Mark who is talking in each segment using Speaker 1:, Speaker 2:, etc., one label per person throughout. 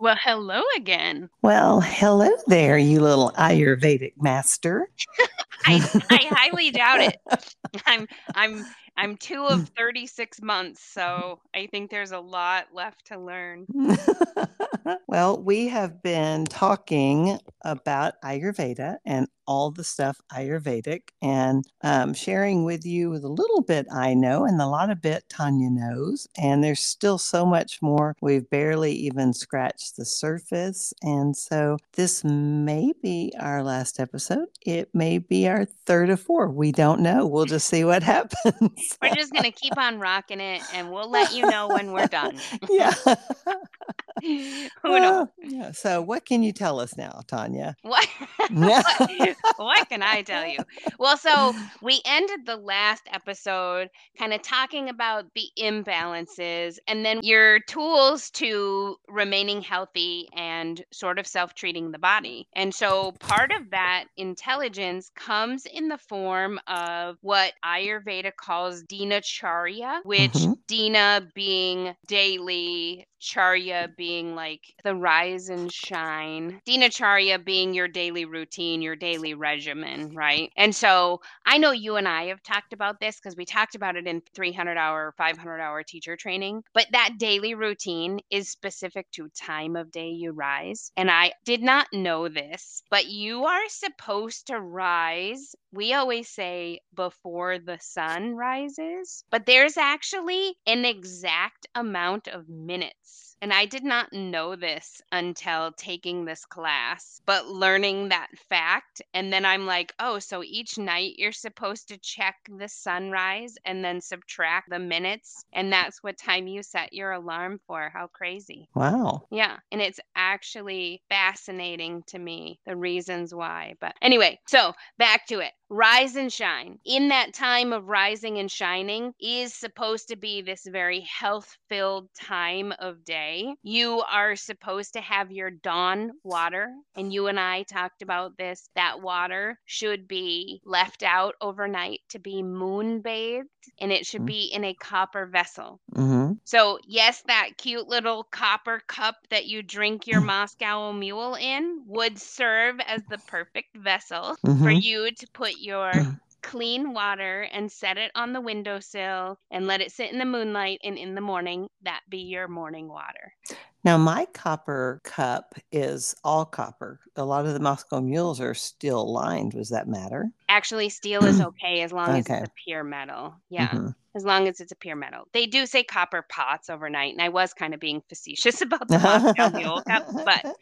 Speaker 1: Well, hello again.
Speaker 2: Well, hello there, you little Ayurvedic master.
Speaker 1: I, I highly doubt it. I'm I'm I'm two of 36 months, so I think there's a lot left to learn.
Speaker 2: well, we have been talking about Ayurveda and all the stuff Ayurvedic and um, sharing with you with a little bit I know and a lot of bit Tanya knows. And there's still so much more. We've barely even scratched the surface. And so this may be our last episode. It may be our third or fourth. We don't know. We'll just see what happens.
Speaker 1: we're just going to keep on rocking it and we'll let you know when we're done.
Speaker 2: yeah.
Speaker 1: Who knows?
Speaker 2: yeah. So, what can you tell us now, Tanya?
Speaker 1: What? what? What can I tell you? Well, so we ended the last episode kind of talking about the imbalances and then your tools to remaining healthy and sort of self treating the body. And so, part of that intelligence comes in the form of what Ayurveda calls dinacharya, which mm-hmm. dina being daily charya being like the rise and shine, dinacharya being your daily routine, your daily regimen, right? And so I know you and I have talked about this because we talked about it in 300 hour, 500 hour teacher training, but that daily routine is specific to time of day you rise. And I did not know this, but you are supposed to rise. We always say before the sun rises, but there's actually an exact amount of minutes and I did not know this until taking this class, but learning that fact. And then I'm like, oh, so each night you're supposed to check the sunrise and then subtract the minutes. And that's what time you set your alarm for. How crazy.
Speaker 2: Wow.
Speaker 1: Yeah. And it's actually fascinating to me the reasons why. But anyway, so back to it rise and shine. In that time of rising and shining is supposed to be this very health filled time of day. You are supposed to have your dawn water. And you and I talked about this. That water should be left out overnight to be moon bathed and it should mm-hmm. be in a copper vessel. Mm-hmm. So, yes, that cute little copper cup that you drink your Moscow mule in would serve as the perfect vessel mm-hmm. for you to put your clean water and set it on the windowsill and let it sit in the moonlight and in the morning that be your morning water.
Speaker 2: Now my copper cup is all copper. A lot of the moscow mules are steel lined does that matter?
Speaker 1: Actually steel is okay as long okay. as it's a pure metal. Yeah. Mm-hmm as long as it's a pure metal. They do say copper pots overnight, and I was kind of being facetious about the Moscow Mule cup, but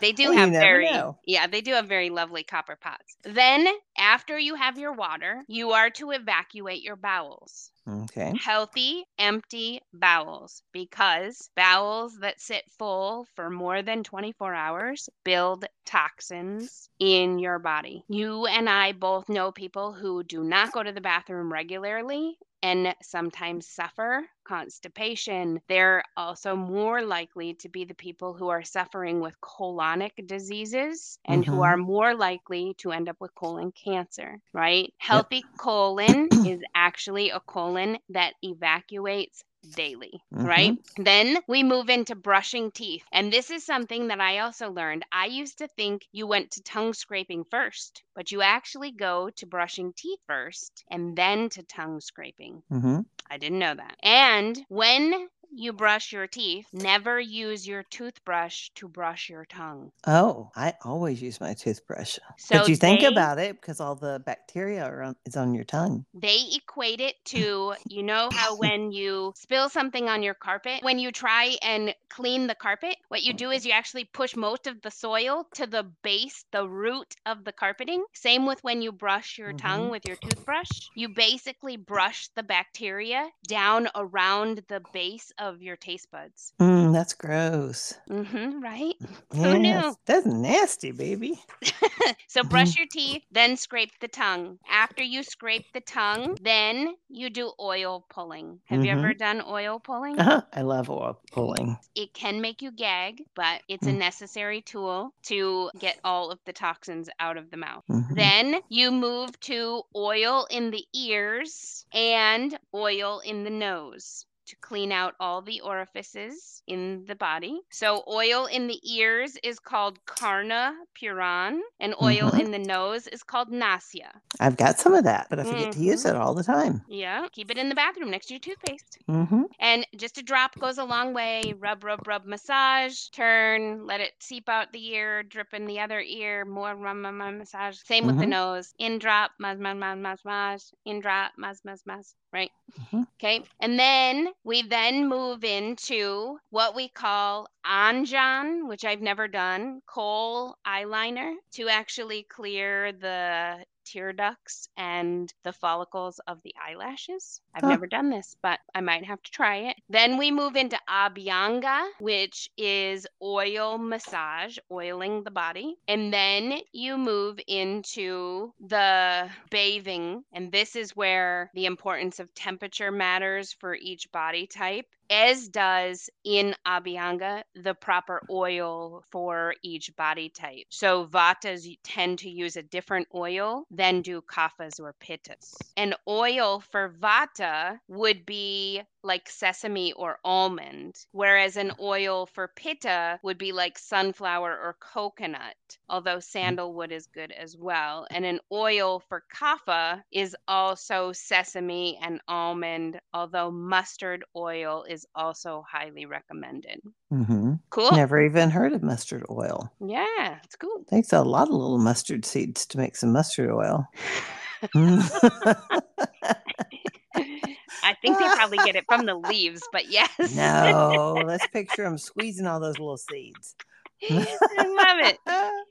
Speaker 1: they do have very know. yeah, they do have very lovely copper pots. Then after you have your water, you are to evacuate your bowels.
Speaker 2: Okay.
Speaker 1: Healthy, empty bowels because bowels that sit full for more than 24 hours build toxins in your body. You and I both know people who do not go to the bathroom regularly and sometimes suffer constipation. They're also more likely to be the people who are suffering with colonic diseases and mm-hmm. who are more likely to end up with colon cancer, right? Healthy yep. colon is actually a colon that evacuates daily, mm-hmm. right? Then we move into brushing teeth. And this is something that I also learned. I used to think you went to tongue scraping first, but you actually go to brushing teeth first and then to tongue scraping. Mm-hmm. I didn't know that. And when you brush your teeth, never use your toothbrush to brush your tongue.
Speaker 2: Oh, I always use my toothbrush. So but you think about it because all the bacteria are on, is on your tongue.
Speaker 1: They equate it to, you know, how when you spill something on your carpet, when you try and clean the carpet, what you do is you actually push most of the soil to the base, the root of the carpeting. Same with when you brush your mm-hmm. tongue with your toothbrush. You basically brush the bacteria down around the base of your taste buds.
Speaker 2: Mm, that's gross.
Speaker 1: Mm-hmm, right?
Speaker 2: Yes,
Speaker 1: knew?
Speaker 2: That's nasty, baby.
Speaker 1: so
Speaker 2: Mm-hmm.
Speaker 1: brush your teeth, then scrape the tongue. After you scrape the tongue, then you do oil pulling. Have you ever done oil pulling?
Speaker 2: Mm-hmm. Uh-huh. I love oil pulling.
Speaker 1: It can make you gag, but it's a
Speaker 2: Mm.
Speaker 1: necessary tool to get all of the toxins out of the mouth.
Speaker 2: Mhm.
Speaker 1: Then you move to oil in the ears and oil in the nose to clean out all the orifices in the body. So, oil in the ears is called Karna puran, and oil
Speaker 2: Mhm.
Speaker 1: in the nose is called nasya.
Speaker 2: I've got some of that, but I forget to use it all the time.
Speaker 1: Yeah, keep it in the bathroom next to your toothpaste.
Speaker 2: hmm
Speaker 1: And just a drop goes a long way. Rub, rub, rub, massage, turn, let it seep out the ear, drip in the other ear, more rub, rub, rub, massage. Same with the
Speaker 2: Mhm.
Speaker 1: nose. In drop, maz, maz, maz, maz, maz. In drop, maz, maz, maz. Right?
Speaker 2: Mhm.
Speaker 1: Okay. And then we then move into what we call anjan, which I've never done, kohl eyeliner to actually clear the tear ducts and the follicles of the eyelashes. I've
Speaker 2: Huh.
Speaker 1: never done this, but I might have to try it. Then we move into abhyanga, which is oil massage, oiling the body. And then you move into the bathing, and this is where the importance of temperature matters for each body type as does in Abhyanga the proper oil for each body type. So Vatas tend to use a different oil than do Kaphas or Pittas. An oil for Vata would be like sesame or almond, whereas an mm-hmm. oil for Pitta would be like sunflower or coconut, although mm-hmm. sandalwood is good as well. And an oil for Kapha is also sesame and almond, although mustard oil is also highly recommended.
Speaker 2: Mm-hmm.
Speaker 1: Cool.
Speaker 2: Never even heard of mustard oil.
Speaker 1: Yeah, it's cool.
Speaker 2: Takes a lot of little mustard seeds to make some mustard oil. Mm.
Speaker 1: I think they probably get it from the leaves, but yes.
Speaker 2: no, let's picture them squeezing all those little seeds.
Speaker 1: I love it.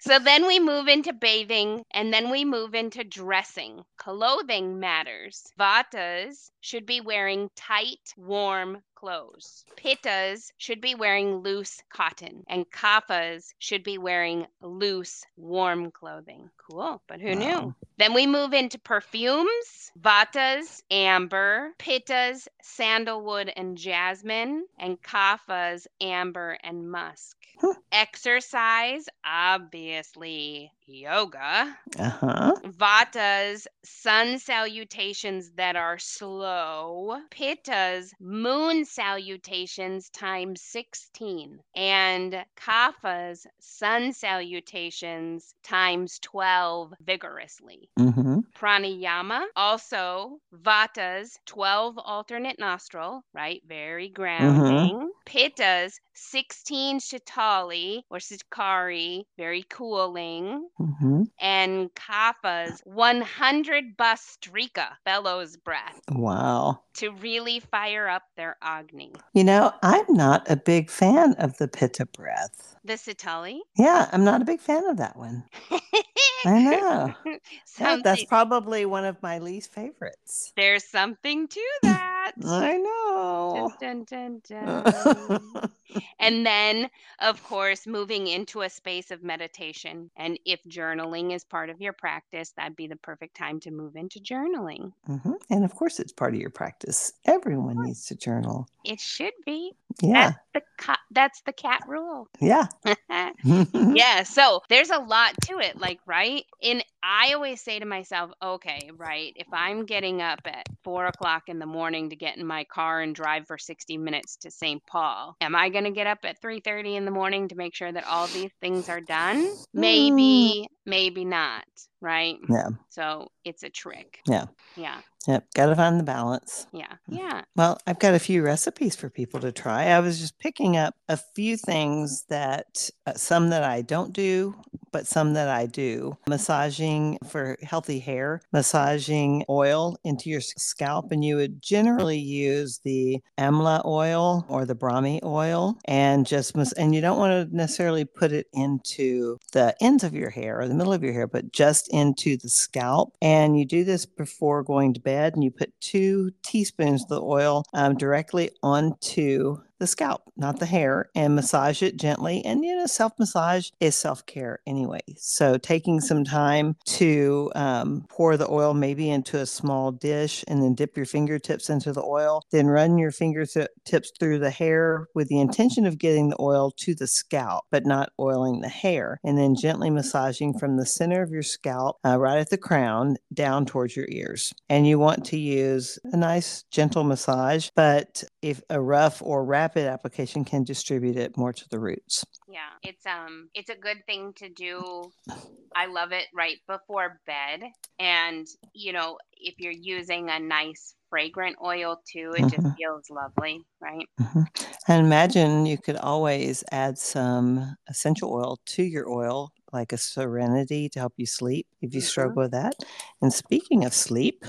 Speaker 1: So then we move into bathing and then we move into dressing. Clothing matters. Vatas should be wearing tight, warm clothes. Pittas should be wearing loose cotton. And Kaphas should be wearing loose, warm clothing. Cool, but who knew? Then we move into perfumes. Vatas, amber. Pittas, sandalwood and jasmine. And Kaphas, amber and musk.
Speaker 2: Huh.
Speaker 1: Exercise, obviously, yoga.
Speaker 2: Uh-huh.
Speaker 1: Vatas, sun salutations that are slow. Pittas, moon salutations times 16. And Kaphas, sun salutations times 12 vigorously.
Speaker 2: Hmm
Speaker 1: Pranayama, also Vatas, 12 alternate nostril, right? Very grounding. Pittas, 16 Shitali or Shikari, very cooling.
Speaker 2: hmm
Speaker 1: And Kaphas, 100 Bhastrika, bellows breath,
Speaker 2: Wow.
Speaker 1: to really fire up their Agni.
Speaker 2: You know, I'm not a big fan of the pitta breath. Yeah, I'm not a big fan of that one. I know. Yeah, that's probably one of my least favorites.
Speaker 1: There's something to that.
Speaker 2: I know.
Speaker 1: Dun, dun, dun, and then, of course, moving into a space of meditation. And if journaling is part of your practice, that'd be the perfect time to move into journaling.
Speaker 2: hmm And of course, it's part of your practice. Everyone needs to journal.
Speaker 1: It should be.
Speaker 2: Yeah,
Speaker 1: That's the that's the cat rule.
Speaker 2: yeah.
Speaker 1: yeah, so there's a lot to it, like, right? And I always say to myself, okay, right, if I'm getting up at four o'clock in the morning to get in my car and drive for 60 minutes to St. Paul, am I going to get up at 3:30 in the morning to make sure that all these things are done? Hmm. Maybe, maybe not, right?
Speaker 2: Yeah.
Speaker 1: So it's a trick.
Speaker 2: Yeah.
Speaker 1: Yeah.
Speaker 2: Yep. Got to find the balance.
Speaker 1: Yeah. Yeah.
Speaker 2: Well, I've got a few recipes for people to try. I was just picking up a few things that uh, some that I don't do but some that I do. Massaging for healthy hair, massaging oil into your scalp, and you would generally use the Amla oil or the Brahmi oil, and just and you don't want to necessarily put it into the ends of your hair or the middle of your hair, but just into the scalp. And you do this before going to bed, and you put two teaspoons of the oil um, directly onto the scalp, not the hair, and massage it gently. And, you know, self massage is self care anyway. So, taking some time to um, pour the oil maybe into a small dish and then dip your fingertips into the oil, then run your fingertips through the hair with the intention of getting the oil to the scalp, but not oiling the hair. And then gently massaging from the center of your scalp, uh, right at the crown, down towards your ears. And you want to use a nice, gentle massage, but if a rough or rapid rapid application can distribute it more to the roots.
Speaker 1: Yeah, it's um it's a good thing to do. I love it right before bed and you know, if you're using a nice fragrant oil too, it mm-hmm. just feels lovely, right?
Speaker 2: Mm-hmm. And imagine you could always add some essential oil to your oil like a serenity to help you sleep if you mm-hmm. struggle with that. And speaking of sleep,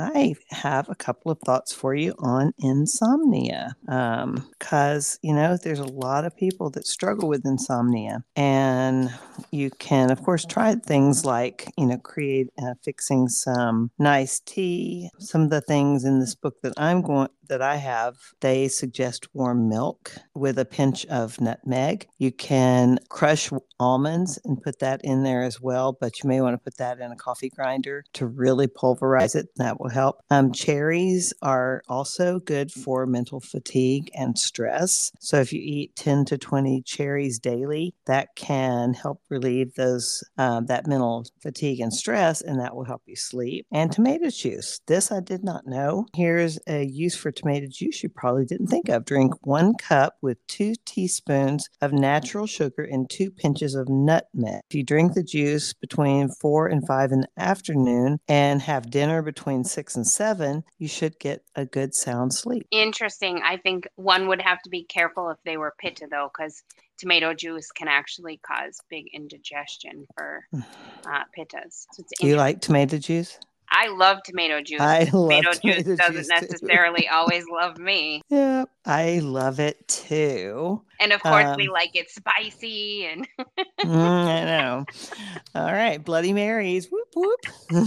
Speaker 2: I have a couple of thoughts for you on insomnia. Because, um, you know, there's a lot of people that struggle with insomnia. And you can, of course, try things like, you know, create, uh, fixing some nice tea. Some of the things in this book that I'm going, that I have, they suggest warm milk with a pinch of nutmeg. You can crush almonds and put that in there as well, but you may want to put that in a coffee grinder to really pulverize it. That will help. Um, cherries are also good for mental fatigue and stress. So if you eat 10 to 20 cherries daily, that can help relieve those um, that mental fatigue and stress, and that will help you sleep. And tomato juice. This I did not know. Here's a use for tomato juice you probably didn't think of. Drink one cup with two teaspoons of natural sugar and two pinches of nutmeg. If you drink the juice between four and five in the afternoon and have dinner between six and seven, you should get a good sound sleep.
Speaker 1: Interesting. I think one would have to be careful if they were pitta though, because tomato juice can actually cause big indigestion for uh, pittas.
Speaker 2: So Do you like tomato juice?
Speaker 1: I love tomato juice. I tomato love tomato juice doesn't necessarily always love me.
Speaker 2: Yeah, I love it too.
Speaker 1: And of course, um, we like it spicy and.
Speaker 2: mm, I know. All right, Bloody Marys. Whoop whoop.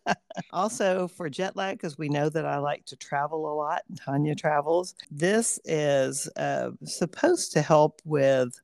Speaker 2: also for jet lag, because we know that I like to travel a lot. Tanya travels. This is uh, supposed to help with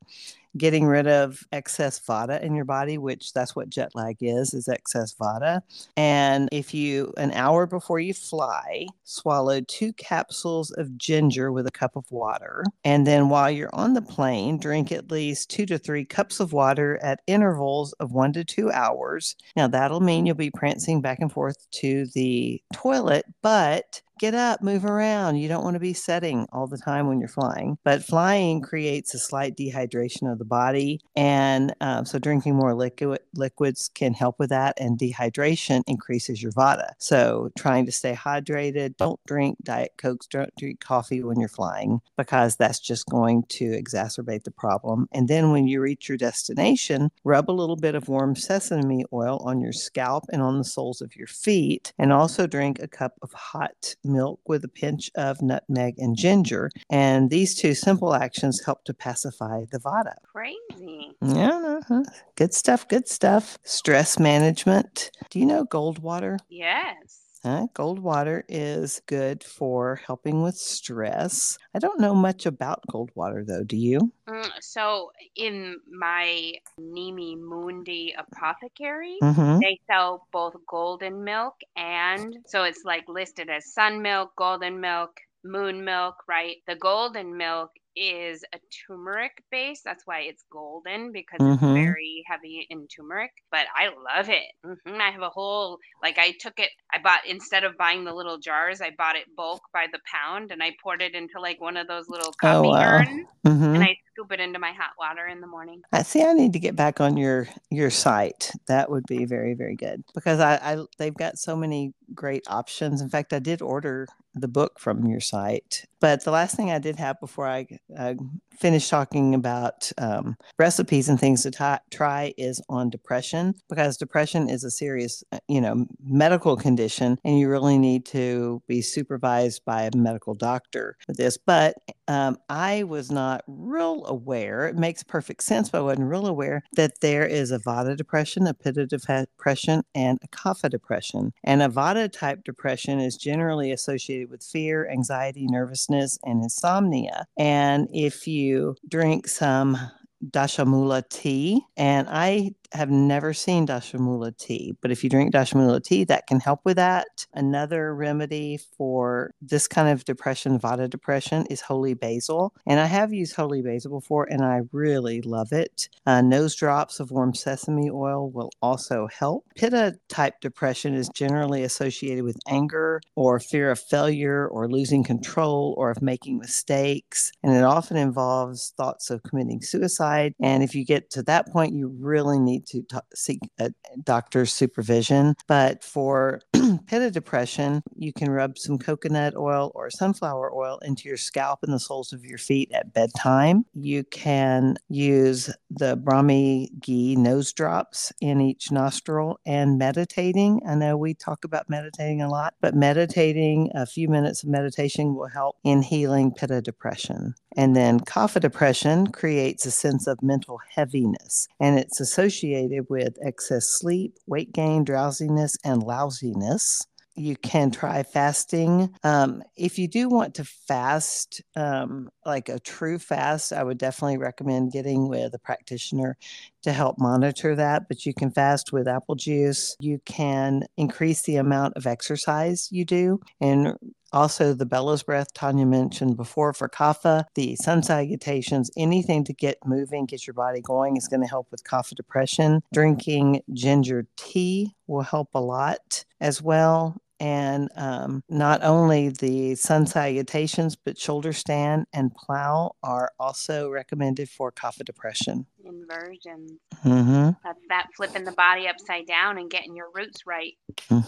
Speaker 2: getting rid of excess vata in your body, which that's what jet lag is, is excess vata. And if you, an hour before you fly, swallow two capsules of ginger with a cup of water. And then while you're on the plane, drink at least two to three cups of water at intervals of one to two hours. Now, that'll mean you'll be prancing back and forth to the toilet, but get up, move around. You don't want to be setting all the time when you're flying. But flying creates a slight dehydration of the body. And um, so drinking more liquid liquids can help with that. And dehydration increases your vata. So trying to stay hydrated, don't drink Diet Cokes, don't drink coffee when you're flying because that's just going to exacerbate the problem. And then when you reach your destination, rub a little bit of warm sesame oil on your scalp and on the soles of your feet. And also drink a cup of hot milk with a pinch of nutmeg and ginger. And these two simple actions help to pacify the vata.
Speaker 1: Crazy.
Speaker 2: Yeah, uh-huh. good stuff. Good stuff. Stress management. Do you know Goldwater?
Speaker 1: Yes.
Speaker 2: Uh, Goldwater is good for helping with stress. I don't know much about gold water, though. Do you?
Speaker 1: Mm, so in my Nimi Mundi apothecary,
Speaker 2: mm-hmm.
Speaker 1: they sell both golden milk and so it's like listed as sun milk, golden milk, moon milk, right? The golden milk is a turmeric base. That's why it's golden because mm-hmm. it's very heavy in turmeric. But I love it. Mm-hmm. I have a whole like I took it. I bought instead of buying the little jars, I bought it bulk by the pound, and I poured it into like one of those little coffee oh, wow. urns, mm-hmm. and I scoop it into my hot water in the morning.
Speaker 2: I see. I need to get back on your your site. That would be very very good because I, I they've got so many great options. In fact, I did order the book from your site. But the last thing I did have before I uh, finish talking about um, recipes and things to t- try is on depression because depression is a serious, uh, you know, medical condition, and you really need to be supervised by a medical doctor with this. But um, I was not real aware. It makes perfect sense, but I wasn't real aware that there is a Vata depression, a Pitta depression, and a Kapha depression. And a Vata type depression is generally associated with fear, anxiety, nervousness, and insomnia. And if you drink some Dashamula tea, and I have never seen Dashamula tea, but if you drink Dashamula tea, that can help with that. Another remedy for this kind of depression, Vata depression, is holy basil. And I have used holy basil before, and I really love it. Uh, nose drops of warm sesame oil will also help. Pitta type depression is generally associated with anger or fear of failure or losing control or of making mistakes. And it often involves thoughts of committing suicide. And if you get to that point, you really need to t- seek a doctor's supervision. But for pitta depression, you can rub some coconut oil or sunflower oil into your scalp and the soles of your feet at bedtime. You can use the Brahmi ghee nose drops in each nostril and meditating. I know we talk about meditating a lot, but meditating, a few minutes of meditation will help in healing pitta depression. And then kapha depression creates a sense of mental heaviness, and it's associated with excess sleep, weight gain, drowsiness, and lousiness you can try fasting. Um, if you do want to fast, um, like a true fast, I would definitely recommend getting with a practitioner to help monitor that. But you can fast with apple juice. You can increase the amount of exercise you do. And also, the bellows breath Tanya mentioned before for kapha, the sun salutations, anything to get moving, get your body going is going to help with kapha depression. Drinking ginger tea will help a lot as well and um, not only the sun salutations, but shoulder stand and plow are also recommended for kapha depression.
Speaker 1: Inversions.
Speaker 2: Mm-hmm.
Speaker 1: That's that flipping the body upside down and getting your roots right.
Speaker 2: Mm.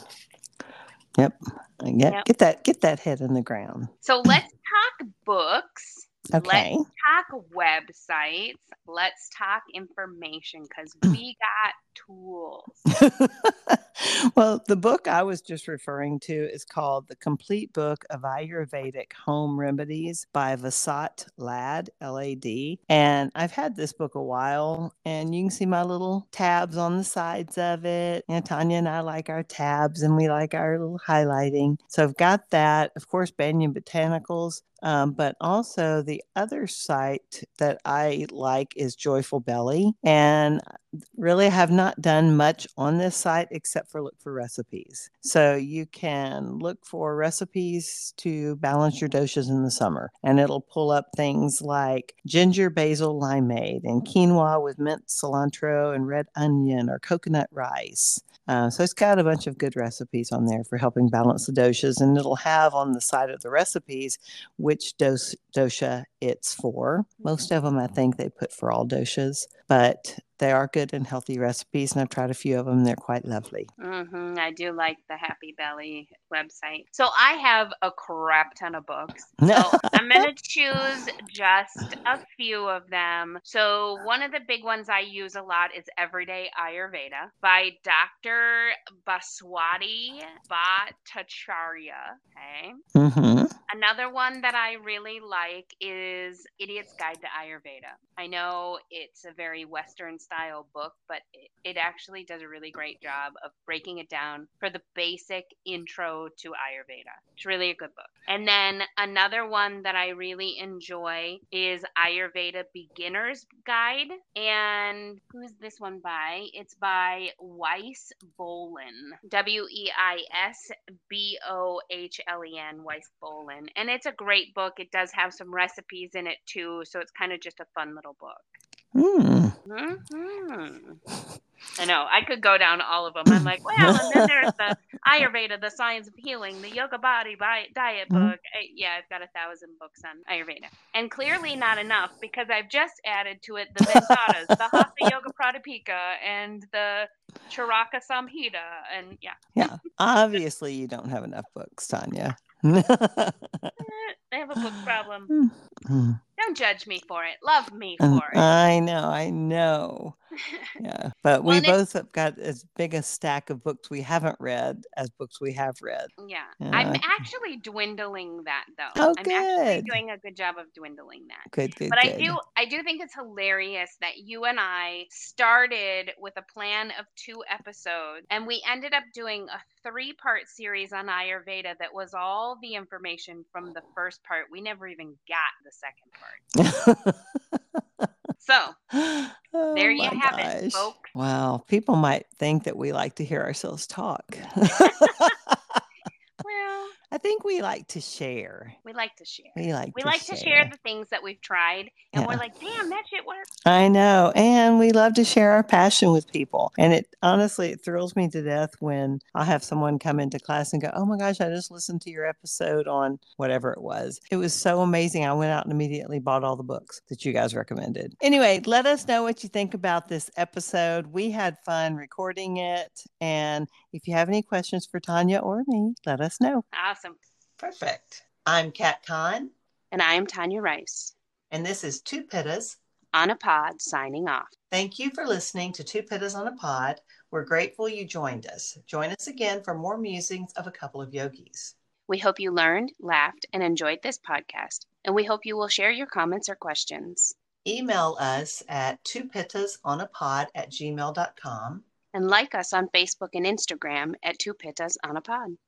Speaker 2: Yep. Get, yep. get that get that head in the ground.
Speaker 1: So let's talk books.
Speaker 2: Okay.
Speaker 1: Let's talk websites. Let's talk information because we got tools.
Speaker 2: well, the book I was just referring to is called The Complete Book of Ayurvedic Home Remedies by Vasant Lad, L A D. And I've had this book a while, and you can see my little tabs on the sides of it. And Tanya and I like our tabs and we like our little highlighting. So I've got that. Of course, Banyan Botanicals. Um, but also the other site that I like is Joyful Belly. And really have not done much on this site except for look for recipes. So you can look for recipes to balance your doshas in the summer, and it'll pull up things like ginger basil limeade and quinoa with mint cilantro and red onion or coconut rice. Uh, so it's got a bunch of good recipes on there for helping balance the doshas, and it'll have on the side of the recipes which dos- dosha it's for. Most of them, I think, they put for all doshas, but they are good and healthy recipes, and I've tried a few of them. They're quite lovely.
Speaker 1: Mm-hmm. I do like the Happy Belly website. So I have a crap ton of books. So I'm going to choose just a few of them. So one of the big ones I use a lot is Everyday Ayurveda by Dr. Bhaswati Bhattacharya. Okay.
Speaker 2: Mm-hmm.
Speaker 1: Another one that I really like is Idiot's Guide to Ayurveda. I know it's a very Western style book, but it, it actually does a really great job of breaking it down for the basic intro to Ayurveda. It's really a good book. And then another one that I really enjoy is Ayurveda Beginner's Guide. And who's this one by? It's by Weis Bohlen. W E I S B O H L E N, Weis Bohlen. And it's a great book. It does have some recipes in it too. So it's kind of just a fun little book.
Speaker 2: Hmm.
Speaker 1: hmm I know. I could go down all of them. I'm like, well, and then there's the Ayurveda, the Science of Healing, the Yoga Body Diet
Speaker 2: Mhm.
Speaker 1: book. I, yeah, I've got a thousand books on Ayurveda, and clearly not enough because I've just added to it the Vendatas, the Hatha Yoga Pradipika, and the Charaka Samhita, and yeah,
Speaker 2: Yeah. Obviously, you don't have enough books, Tanya.
Speaker 1: I have a book problem.
Speaker 2: Hmm.
Speaker 1: Don't judge me for it. Love me
Speaker 2: And
Speaker 1: for it.
Speaker 2: I know, I know. Yeah. But we both have got as big a stack of books we haven't read as books we have read.
Speaker 1: Yeah. I'm actually dwindling that though.
Speaker 2: Oh,
Speaker 1: I'm actually doing a good job of dwindling that.
Speaker 2: Good, good,
Speaker 1: But I do I do think it's hilarious that you and I started with a plan of two episodes and we ended up doing a three-part series on Ayurveda that was all the information from the first part. We never even got the second part. So,
Speaker 2: Oh
Speaker 1: there you
Speaker 2: my
Speaker 1: have it,
Speaker 2: gosh.
Speaker 1: folks.
Speaker 2: Wow. People might think that we like to hear ourselves talk. I think we like to share.
Speaker 1: we like to share.
Speaker 2: We like
Speaker 1: We
Speaker 2: to
Speaker 1: like
Speaker 2: share.
Speaker 1: to share the things that we've tried and we're like, "Damn, that shit works."
Speaker 2: I know. And we love to share our passion with people. And it honestly, it thrills me to death when I'll have someone come into class and go, Oh my gosh, I just listened to your episode on whatever it was. It was so amazing. I went out and immediately bought all the books that you guys recommended. Anyway, let us know what you think about this episode. We had fun recording it. And if you have any questions for Tanya or me, let us know.
Speaker 1: Awesome.
Speaker 2: Perfect. I'm Kat Kahn,
Speaker 1: And I am Tanya Rice
Speaker 2: and this is Two Pittas.
Speaker 1: on a pod signing off.
Speaker 2: Thank you for listening to Two Pittas on a Pod. We're grateful you joined us. Join us again for more musings of a couple of yogis.
Speaker 1: We hope you learned, laughed, and enjoyed this podcast, and we hope you will share your comments or questions.
Speaker 2: Email us at twopittasonapod at gmail.com.
Speaker 1: And like us on Facebook and Instagram at Two Pittas on a Pod.